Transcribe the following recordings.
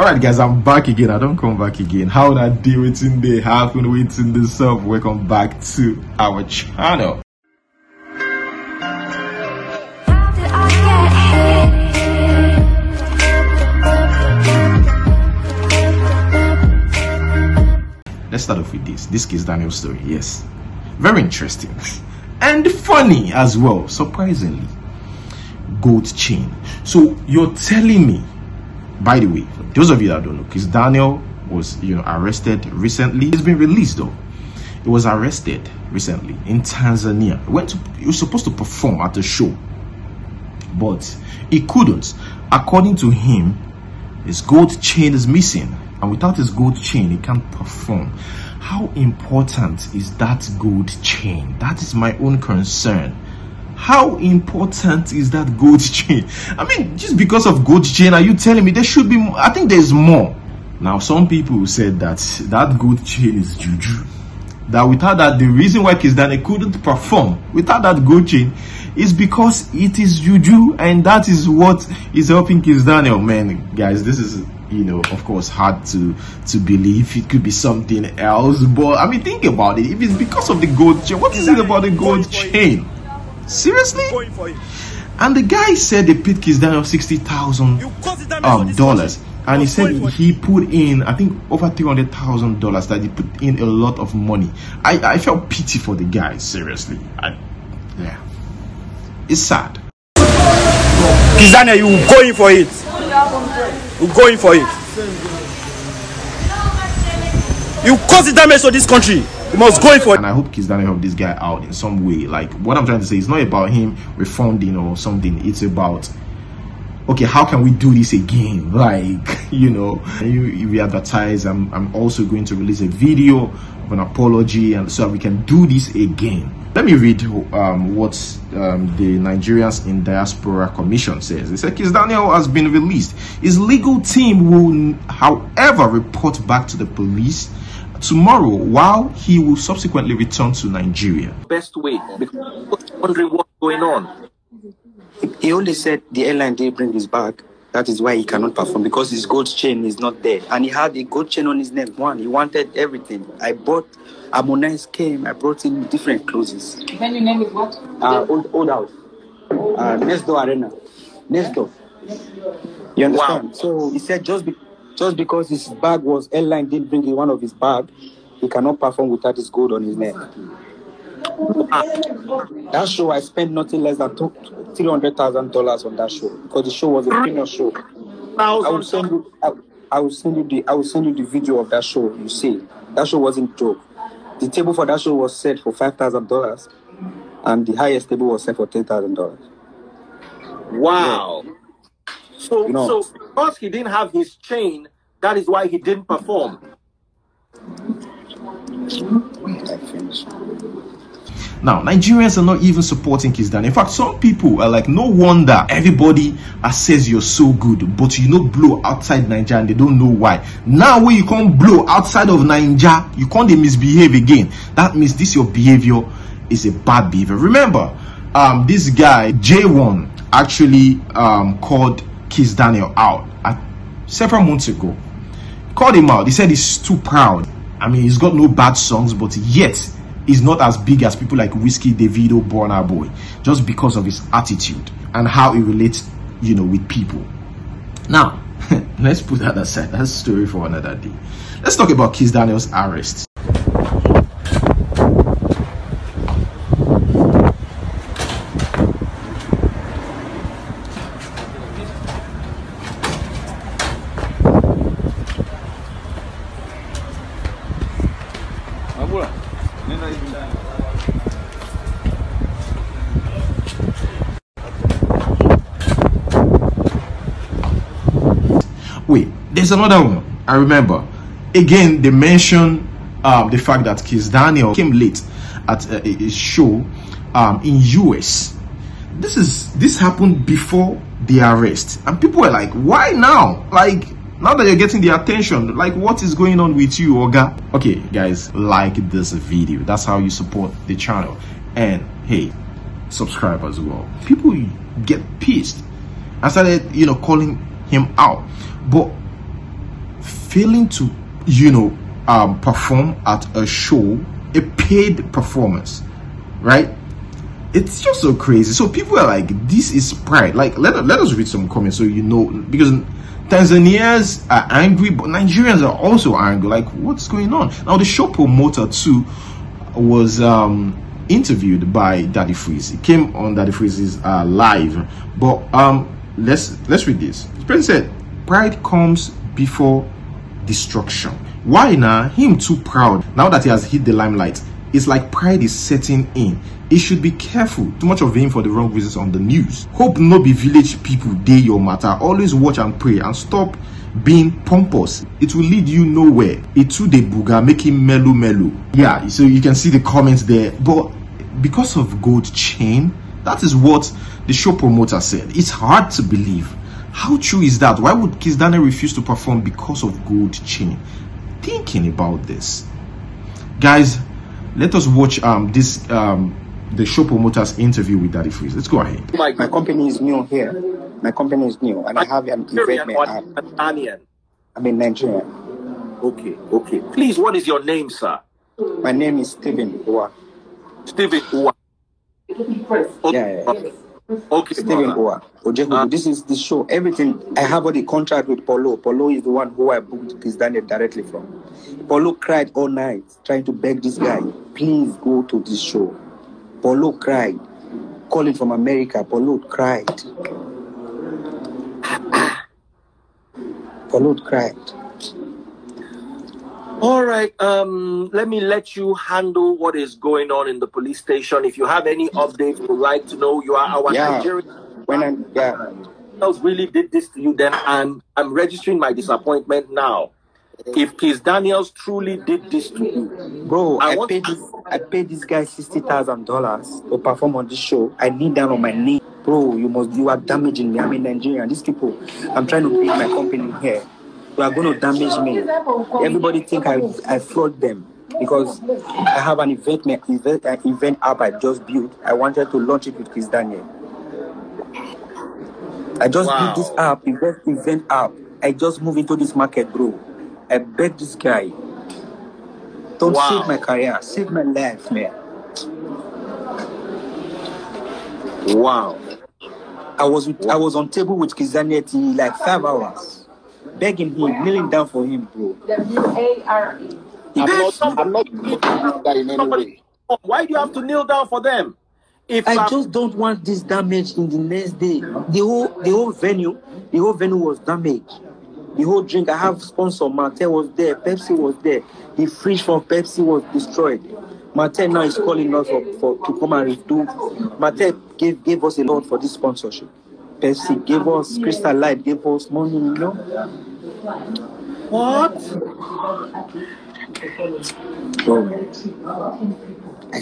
Alright guys, I'm back again. I don't come back again. How that day waiting day happen waiting this up. Welcome back to our channel. Let's start off with this. This Kizz Daniel story. Yes. Very interesting. And funny as well, surprisingly. Gold chain. So you're telling me, by the way, those of you that don't know, Kizz Daniel was you know arrested recently. He's been released though. He was arrested recently in Tanzania. He went to he was supposed to perform at a show, but he couldn't. According to him, his gold chain is missing, and without his gold chain, he can't perform. How important is that gold chain? That is my own concern. How important is that gold chain? I mean, just because of gold chain, are you telling me there should be? More? I think there's more. Now, some people said that that gold chain is juju. That without that, the reason why Kizz Daniel couldn't perform without that gold chain is because it is juju, and that is what is helping Kizz Daniel. Man, guys, this is you know, of course, hard to to believe. It could be something else, but I mean, think about it. If it's because of the gold chain, what is it about the gold chain? Seriously? going for it. And the guy said they paid Kizz Daniel sixty thousand um dollars and he said going for it. he put in i think over three hundred thousand dollars that he put in a lot of money i i felt pity for the guy seriously i yeah it's sad Kizania, you going for it. You going for it. You cause the damage to this country. You must go in for and i hope Kizz Daniel help this guy out in some way. Like what i'm trying to say is not about him refunding or something. It's about okay how can we do this again? Like you know you, you we advertise I'm, I'm also going to release a video of an apology and so we can do this again. Let me read um, what um, the nigerians in diaspora commission says. It said Kizz Daniel has been released. His legal team will however report back to the police tomorrow while he will subsequently return to nigeria best way because wondering what's going on. He only said the airline didn't bring his bag. That is why he cannot perform because his gold chain is not there. And he had a gold chain on his neck. One, he wanted everything. I bought, Harmonize came, I brought in different clothes. Venue name is what? Uh, old, old house. Uh, next door arena. Next door. You understand? Wow. So he said just, be, just because his bag was, airline didn't bring in one of his bag, he cannot perform without his gold on his neck. Ah. That show, I spent nothing less than two- $300,000 on that show because the show was a premium show. I will send you. I, I will send you the. I will send you the video of that show. You see, that show wasn't joke. The table for that show was set for five thousand dollars, and the highest table was set for ten thousand dollars. Wow. So, No. so because he didn't have his chain, that is why he didn't perform. Now, Nigerians are not even supporting Kizz Daniel. In fact, some people are like, no wonder everybody says you're so good, but you know blow outside Nigeria and they don't know why. Now, when you can't blow outside of Nigeria, you can't dey misbehave again. That means this your behavior is a bad behavior. Remember, um, this guy J1 actually um, called Kizz Daniel out at, several months ago called him out. He said he's too proud. I mean, he's got no bad songs, but yet he's not as big as people like Wizkid, Davido, Burna Boy, just because of his attitude and how he relates, you know, with people. Now, let's put that aside. That's story for another day. Let's talk about Kizz Daniel's arrest. Wait, there's another one. I remember. Again, they mentioned um, the fact that Kizz Daniel came late at a- a show um, in US. This is this happened before the arrest, and people were like, "Why now? Like now that you're getting the attention, like what is going on with you, Oga?" Okay, guys, like this video. That's how you support the channel, and hey, subscribe as well. People get pissed. I started, you know, calling him out. But failing to, you know, um, perform at a show, a paid performance, right? It's just so crazy. So people are like, this is pride. Like, let, let us read some comments so you know, because Tanzanians are angry, but Nigerians are also angry. Like, what's going on? Now, the show promoter too was um, interviewed by Daddy Freeze. He came on Daddy Freeze's uh, live, but um, let's let's read this. President said, "Pride comes before destruction." Why now? Him too proud now that he has hit the limelight. It's like pride is setting in. He should be careful. Too much of him for the wrong reasons on the news. Hope no be village people day your matter. Always watch and pray and stop being pompous. It will lead you nowhere. It too the booger him mellow mellow. Yeah, so you can see the comments there. But because of gold chain, that is what the show promoter said. It's hard to believe. How true is that? Why would Kizz refuse to perform because of gold chain? Thinking about this, guys, let us watch um this um the show promoter's interview with Daddy Freeze. Let's go ahead. My company is new here. My company is new, and I have an Nigerian event. or app. Tanzanian? I'm in Nigeria. Okay, okay. Please, what is your name, sir? My name is Stephen Owa. Stephen Uwa. Yeah, yeah, yeah. Okay, Stephen. Owa. Uh, this is the show. Everything. I have the contract with Polo. Polo is the one who I booked Kizz Daniel directly from. Polo cried all night trying to beg this guy, please go to this show. Polo cried. Calling from America. Polo cried. Polo cried. All right. Um, let me let you handle what is going on in the police station. If you have any updates, we'd like to know. You are our Yeah. Nigerian. When I'm, yeah. else really did this to you, then I'm I'm registering my disappointment now. If Kizz Daniels truly did this to you, Bro, I I, paid this I paid this guy sixty thousand dollars to perform on this show. I kneel down on my knee. Bro, you must you are damaging me. I'm in Nigeria. These people, I'm trying to build my company here. You are gonna damage me. Everybody think I I fraud them because I have an event event uh, event app I just built. I wanted to launch it with Chris Daniel. I just built this app, event event app. I just moved into this market, bro. I beg this guy. Don't Wow. save my career, save my life, man. wow. I was with, I was on table with Kizanieti like five hours, begging him, kneeling down for him, bro. W-A-R-E. I'm This- not. I'm not that in any way. why do you have to kneel down for them? If I uh, just don't want this damage in the next day. The whole the whole venue, the whole venue was damaged. The whole drink, I have sponsor, Martell was there, Pepsi was there. The fridge from Pepsi was destroyed. Martell now is calling us for, for to come and redo. Martell gave gave us a lot for this sponsorship. Pepsi gave us Crystal Light, gave us money, you know. what? Bro, I,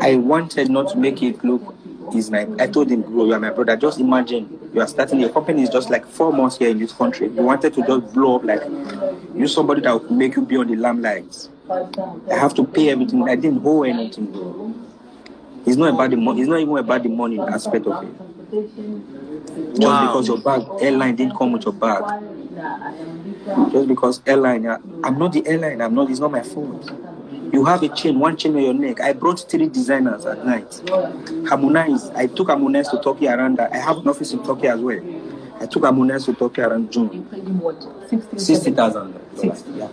I wanted not to make it look is my I told him, bro, you are my brother. Just imagine you are starting your company is just like four months here in this country. You wanted to just blow up like you somebody that would make you be on the limelight. I have to pay everything. I didn't owe anything, bro. It's not about the money. It's not even about the money aspect of it. Just Wow. because your bag airline didn't come with your bag. Just because airline, I- I'm not the airline. I'm not. It's not my fault. You have a chain, one chain on your neck. I brought three designers at night. Harmonize. I took Harmonize to Turkey around that. I have an office in Turkey as well. I took Harmonize to Turkey around June. Sixty thousand. Yeah.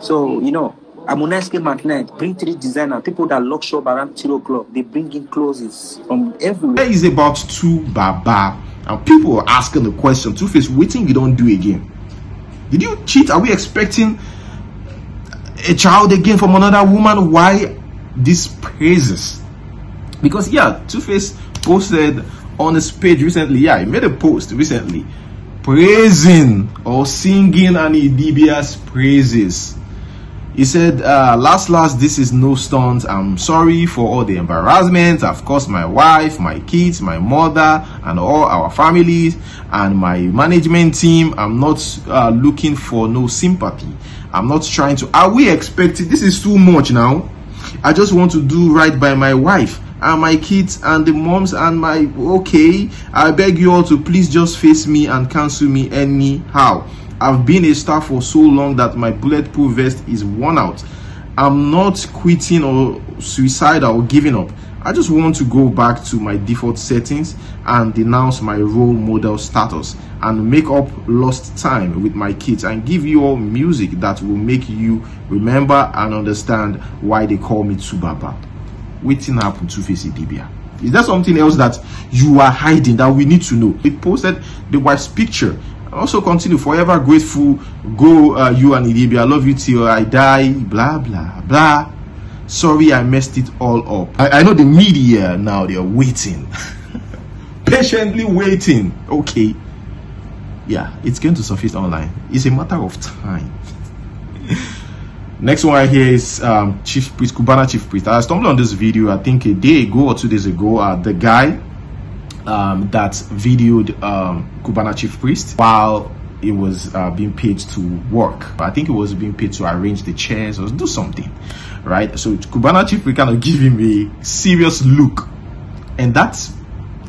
So you know, Harmonize came at night. Bring three designer, People that lock shop around three o'clock. They bring in clothes from everywhere. There is about 2Baba and people are asking the question 2face waiting you don't do again did you cheat are we expecting a child again from another woman why these praises because yeah 2face posted on his page recently yeah he made a post recently praising or singing Annie Idibia's praises he said, uh, last, last, this is no stunt. I'm sorry for all the embarrassment I've caused my wife, my kids, my mother, and all our families, and my management team. I'm not uh, looking for no sympathy. I'm not trying to. Are we expecting? This is too much now. I just want to do right by my wife and my kids and the moms and my. Okay, I beg you all to please just face me and cancel me anyhow. I've been a star for so long that my bulletproof vest is worn out. I'm not quitting or suicidal or giving up. I just want to go back to my default settings and denounce my role model status and make up lost time with my kids and give you all music that will make you remember and understand why they call me 2Baba. Waiting happen 2face Idibia. Is there something else that you are hiding that we need to know? It posted the wife's picture. Also continue forever grateful. Go uh, you and Idibia. I love you till I die. Blah blah blah. Sorry, I messed it all up. I, I know the media now, they are waiting. Patiently waiting. Okay. Yeah, it's going to surface online. It's a matter of time. Next one here is um, Chief Priest, Cubana Chief Priest. I stumbled on this video, I think a day ago or two days ago. Uh, the guy um, that videoed um, Cubana Chief Priest while it was uh, being paid to work. I think it was being paid to arrange the chairs or do something, right? So Cubana Chief Priest kind of give him a serious look, and that's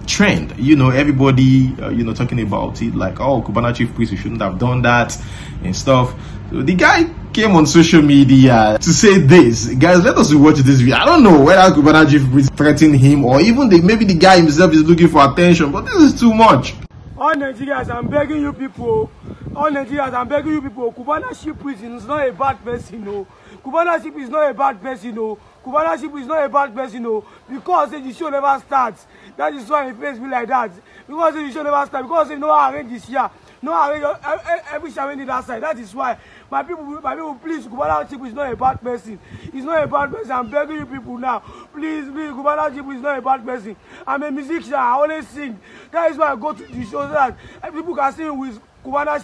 trend. You know, everybody, uh, you know, talking about it like, oh, Cubana Chief Priest, you shouldn't have done that and stuff. So the guy came on social media to say this. Guys, let us watch this video. I don't know whether Cubana Chief Priest threatened him or even the, maybe the guy himself is looking for attention, but this is too much. All Nigerians, I'm begging you people. All Nigerians, I'm begging you people. Cubana Chief Priest is not a bad person, no. Cubana Ship is not a bad person, no. Cubana Ship is not a bad person, no. Because the show never starts. That is why he face me like that. Because the show never starts. Because he no arrange this year. No arrange eh, eh, every shaman that side. That is why. My people, my people, please, Ship is not a bad person. He's not a bad person. I'm begging you people now. Please, please, Ship is not a bad person. I'm a musician. I always sing. That is why I go to the show so that people can sing with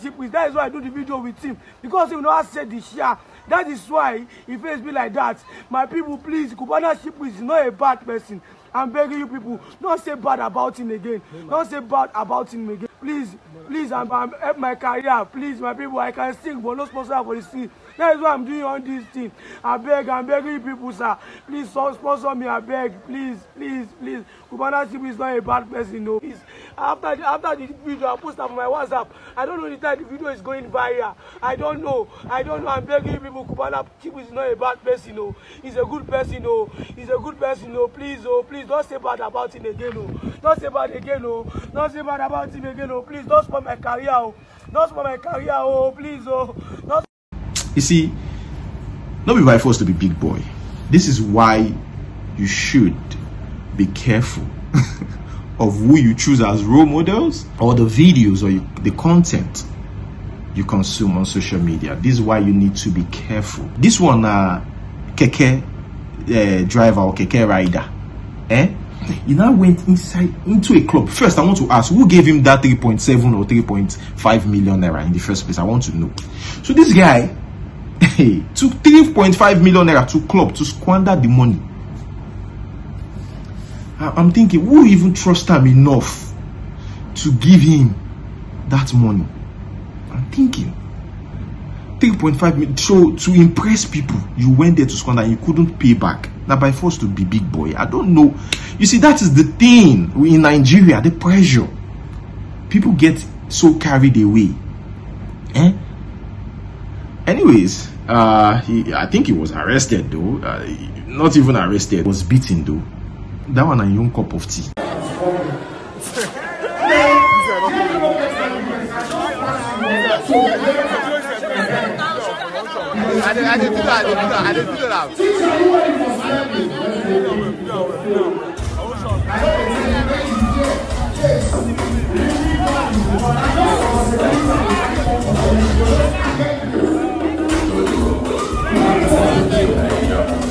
Ship. That is why I do the video with him. Because he will not say the share. That is why he face me like that. My people, please, Cubana Ship is not a bad person. I'm begging you people, don't say bad about him again. Don't say bad about him again. Please, please, I'm, I'm help my career. Please, my people, I can sing, but no sponsor for the sing. That is why I'm doing all these things. I beg, I'm begging people, sir. Please so- sponsor me, I beg. Please, please, please. Cubana Ship is not a bad person, no. Please. After the, after the video, I post on my WhatsApp. I don't know the time the video is going viral. I don't know. I don't know. I'm begging people, Cubana Ship is not a bad person, no. He's a good person, no. He's a good person, no. Please, oh, please, don't say bad about him again, no. Don't say bad again, no. Don't say bad about him again, no. Please, don't spoil my career, oh. Don't spoil my career, oh. Please, oh. Don't You see, not be by force to be big boy. This is why you should be careful of who you choose as role models or the videos or you, the content you consume on social media. This is why you need to be careful. This one, uh, keke uh, driver or keke rider, eh? He now went inside into a club. First, I want to ask who gave him that 3.7 or 3.5 million naira in the first place. I want to know. So this guy took 3.5 million naira to club to squander the money. I'm thinking, who even trust him enough to give him that money? I'm thinking. 3.5 million. So to impress people, you went there to squander and you couldn't pay back. Now by force to be big boy. I don't know. You see, that is the thing in Nigeria, the pressure. People get so carried away. Eh? Anyways, uh, he, I think he was arrested though. Uh, not even arrested, was beaten though. That one a young cup of tea. I did,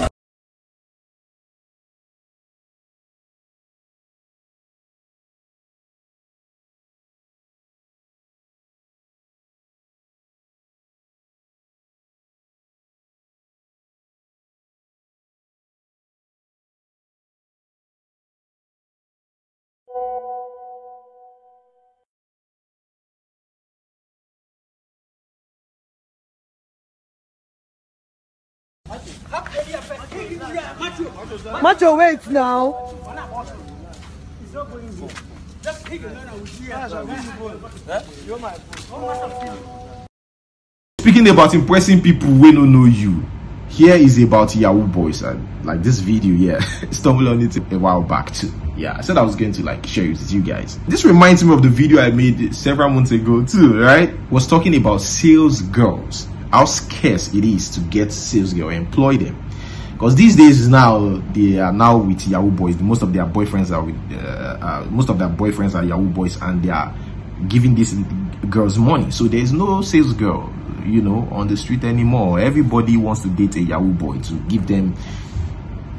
Macho, wait now. speaking about impressing people we don't know you here is about yahoo boys and like this video yeah stumbled on it a while back too. Yeah i said i was going to like share it with you guys. This reminds me of the video i made several months ago too right? Was talking about sales girls how scarce it is to get sales girl employ them. Because these days now they are now with yahoo boys. Most of their boyfriends are with uh, uh, most of their boyfriends are yahoo boys and they are giving these girls money. So there's no sales girl you know on the street anymore. Everybody wants to date a yahoo boy to give them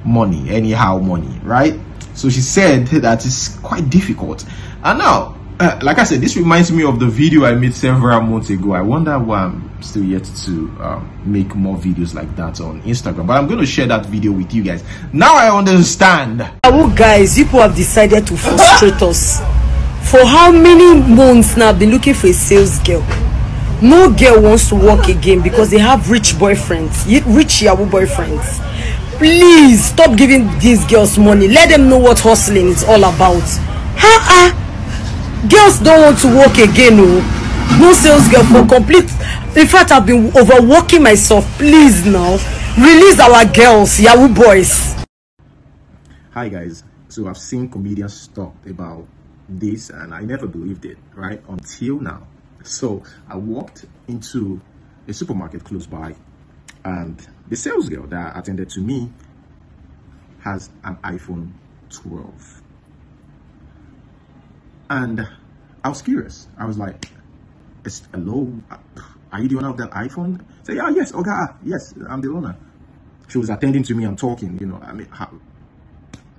money anyhow money right? So she said that it's quite difficult. And now uh, like i said this reminds me of the video i made several months ago i wonder why i'm still yet to um, make more videos like that on instagram but i'm going to share that video with you guys now i understand Yahoo guys, you people have decided to frustrate us. For how many months now I've been looking for a sales girl? No girl wants to work again because they have rich boyfriends, rich Yahoo boyfriends. Please stop giving these girls money. Let them know what hustling is all about. Girls don't want to work again, oh. No sales girl for complete. In fact, I've been overworking myself. Please now, release our girls, Yahoo boys. hi guys so i've seen comedians talk about this and i never believed it right until now so i walked into a supermarket close by and the sales girl that attended to me has an iphone 12 and i was curious i was like "Is- hello are you the owner of that iphone say yeah yes okay ah, yes i'm the owner she was attending to me and talking you know i mean how,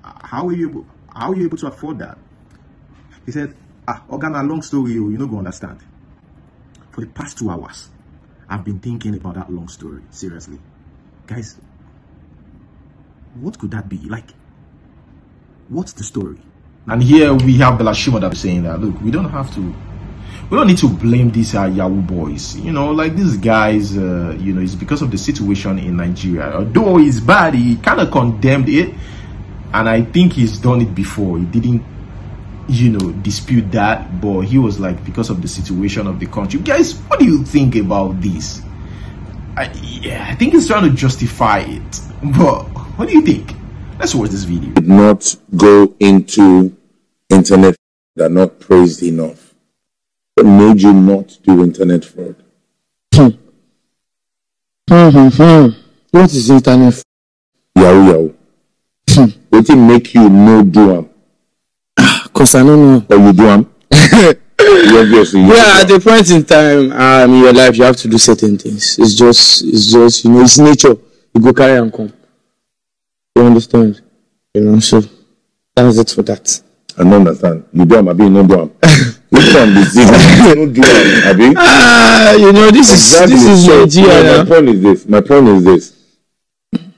how are you how are you able to afford that? He said, ah, Organa, long story, you know, go understand. For the past two hours, I've been thinking about that long story. Seriously. Guys, what could that be? Like, what's the story? And here we have Bella Shima that is saying that, look, we don't have to, we don't need to blame these uh, Yahoo boys. You know, like these guys, uh, you know, it's because of the situation in Nigeria. Although it's bad, he kind of condemned it and I think he's done it before. He didn't, you know, dispute that, but he was like, because of the situation of the country. Guys, what do you think about this? I, yeah, I think he's trying to justify it, but what do you think? Let's watch this video. did not go into internet that are not praised enough. What made you not do internet fraud? What is internet? f- Yahoo Yahoo. Wetin make you no do am Cause I don't know. or you do am? obviously Yeah, at the point in time um, in your life, you have to do certain things. It's just, it's just, you know, it's nature. You go carry and come. You understand? You know, so that's it for that. I no understand. You do am you no do am? Which one be this? You no do am abi? Ah, you know, this Exactly. is this is So, Nigeria my point is this. My point is this.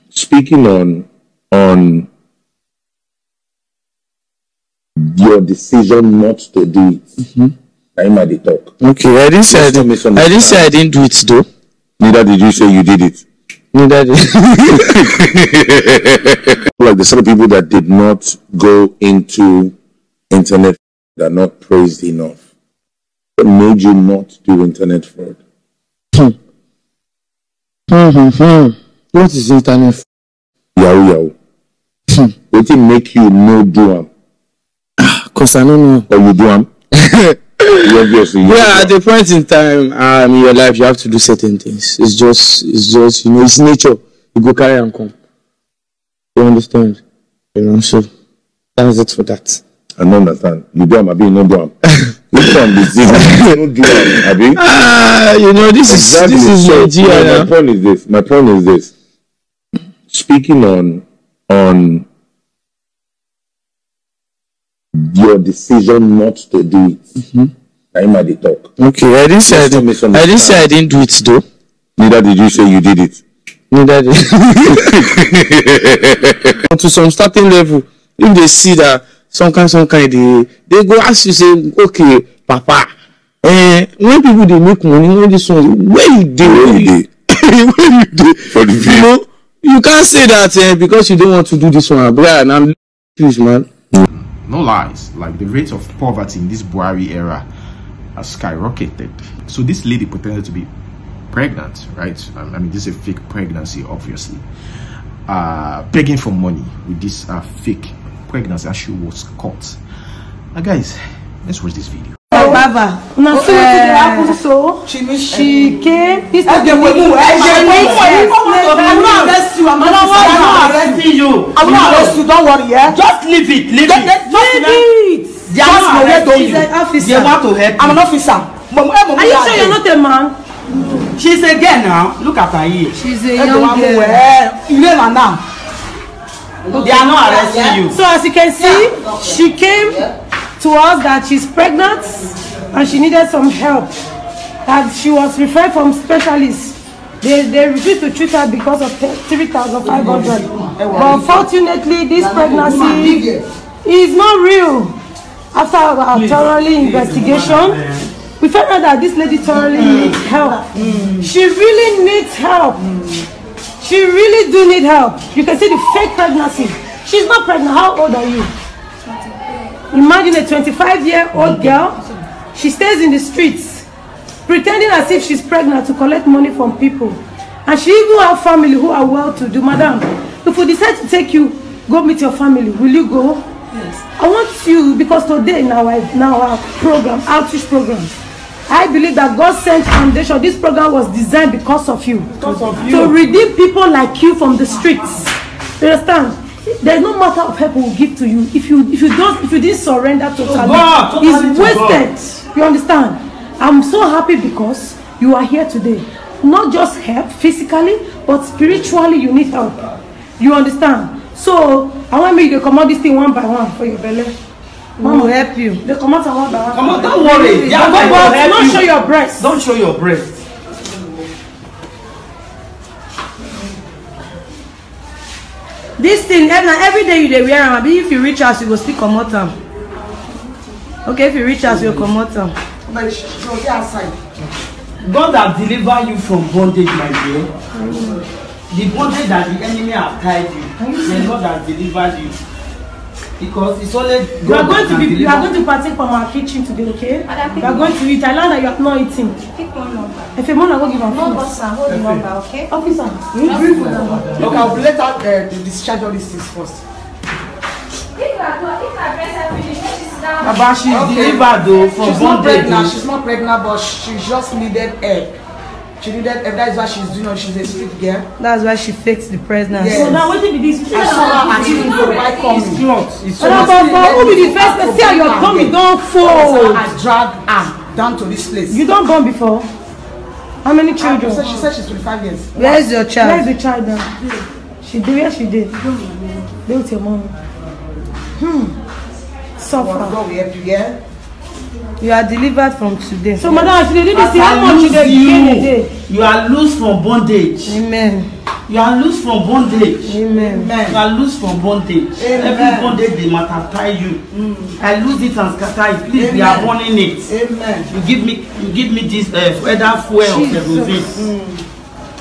Speaking on on your decision not to do it. Mm-hmm. Na him I dey talk. Okay, I didn't say I didn't. I didn't say I didn't do it though. Neither did you say you did it. Did. like the sort of people that did not go into internet that are not praised enough. What made you not do internet fraud? Hmm. what is internet? f- Yahoo Yahoo. Hmm. Wetin make you no do am ah, Cause I don't know. or you do am? obviously Yeah, at the point in time um, in your life, you have to do certain things. It's just, it's just, you know, it's nature. You go carry and come. You understand? You know, so that's it for that. I don't understand. You do am abi you no do am? Which one this? You no do am abi? Ah, you know, this Exactly. is this is So, Nigeria my point is this. My point is this. Speaking on on your decision not to do it. Mm-hmm. I dey talk. Okay, I didn't say I didn't. I didn't say I didn't do it though. Neither did you say you did it. Neither did. to some certain level, if they see that some kind, some kind, they they go ask you say, okay, Papa. Eh, when people they make money, when this one, where you dey? Where you dey? where you dey? For the You view. know, you can't say that eh, because you don't want to do this one. Brian, I'm please, man. No lies like the rate of poverty in this buhari era has skyrocketed so this lady pretended to be pregnant, right? Um, I mean, this is a fake pregnancy, obviously. Uh, begging for money with this uh, fake pregnancy, and she was caught. Now, guys, let's watch this video. Baba. Wetin dey happen so. She miss She came. This not arrest you. I'm not I'm arresting you. I will not arrest you. Don't worry. Yeah. Just leave it, leave it. Leave it. They are not know arresting you. you. They want to help I'm an you. officer. Eh, Are you sure you're not a man? She's a girl now. Look at her here. She's a young girl. Ilé là náà. They are not arresting you. So as you can see, she came to us that she's pregnant and she needed some help. That she was referred from specialists. They, they refused to treat her because of 3,500. But unfortunately, this pregnancy is not real. After our thoroughly investigation, we found out that this lady thoroughly needs help. She really needs help. She really do need help. You can see the fake pregnancy. She's not pregnant. How old are you? Imagine a 25 year old girl. She stays in the streets, pretending as if she's pregnant to collect money from people. And she even have family who are well to do. Madam, if we decide to take you, go meet your family, will you go? Yes. I want you, because today in our, in our program, outreach program, I believe that God sent foundation. This program was designed because of you. Because of you. To redeem people like you from the streets. You understand? There's no matter of help we will give to you. If you if you don't if you didn't surrender totally, God, totally it's to wasted. You understand? I'm so happy because you are here today. Not just help physically, but spiritually you need help. You understand? So I want me to come out this thing one by one for your belly. Mom will help you. They come out one by one. Come on, don't worry. They are Don't, going to don't, don't you. show your breast. Don't show your breast. This thing na every day you dey wear am abi if you reach house you go still comot am okay if you reach house you go comot am But will be outside. God has delivered you from bondage, my dear. The bondage that the enemy have tied you, then God has delivered you. Because it's only you are God going to be you are deliver. going to partake from our kitchen today okay you are going to eat i learn that you have not eaten Pick one number. efe mona go give am No, food boss, sir. Hold the number, okay? officer Okay, I will let her uh, discharge all these things first. If you are good, if my breast are finished, let me sit down. Baba, she's Okay. delivered though from she's not bondage. pregnant. She's not pregnant, but she just needed help. She needed help. That is why she's doing. it. She's a street girl. that's why she faked the pregnancy. Yes. so now wetin be this I saw her at the bike It's coming. It's So Oda now Baba, who be the first person? See how your tummy don fold. I dragged her down to this place. you don born before how many She children said, she said she's 25 years. where is your child where is the child now she dey where she dey dey with your mom hmm suffer. God will help you, yeah? You are delivered from today. So, madam, as you dey do this thing, how much you dey gain a day? you, are loose from bondage. Amen. You are loose from bondage. Amen. You are loose from bondage. Amen. Every bondage they might tie you. I lose it and scatter it. Please, we are Amen. burning it. Amen. You give me, you give me this uh, whether fuel or kerosene.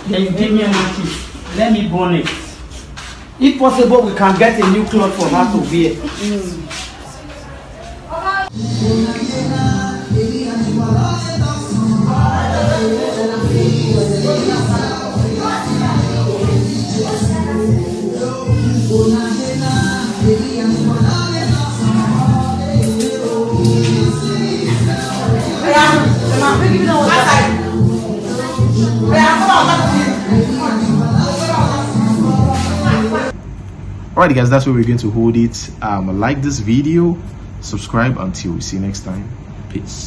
Then you give me matches. Let me burn it. If possible, we can get a new cloth for her to wear. Alright, guys, that's where we're going to hold it. Um, like this video, subscribe until we see you next time. Peace.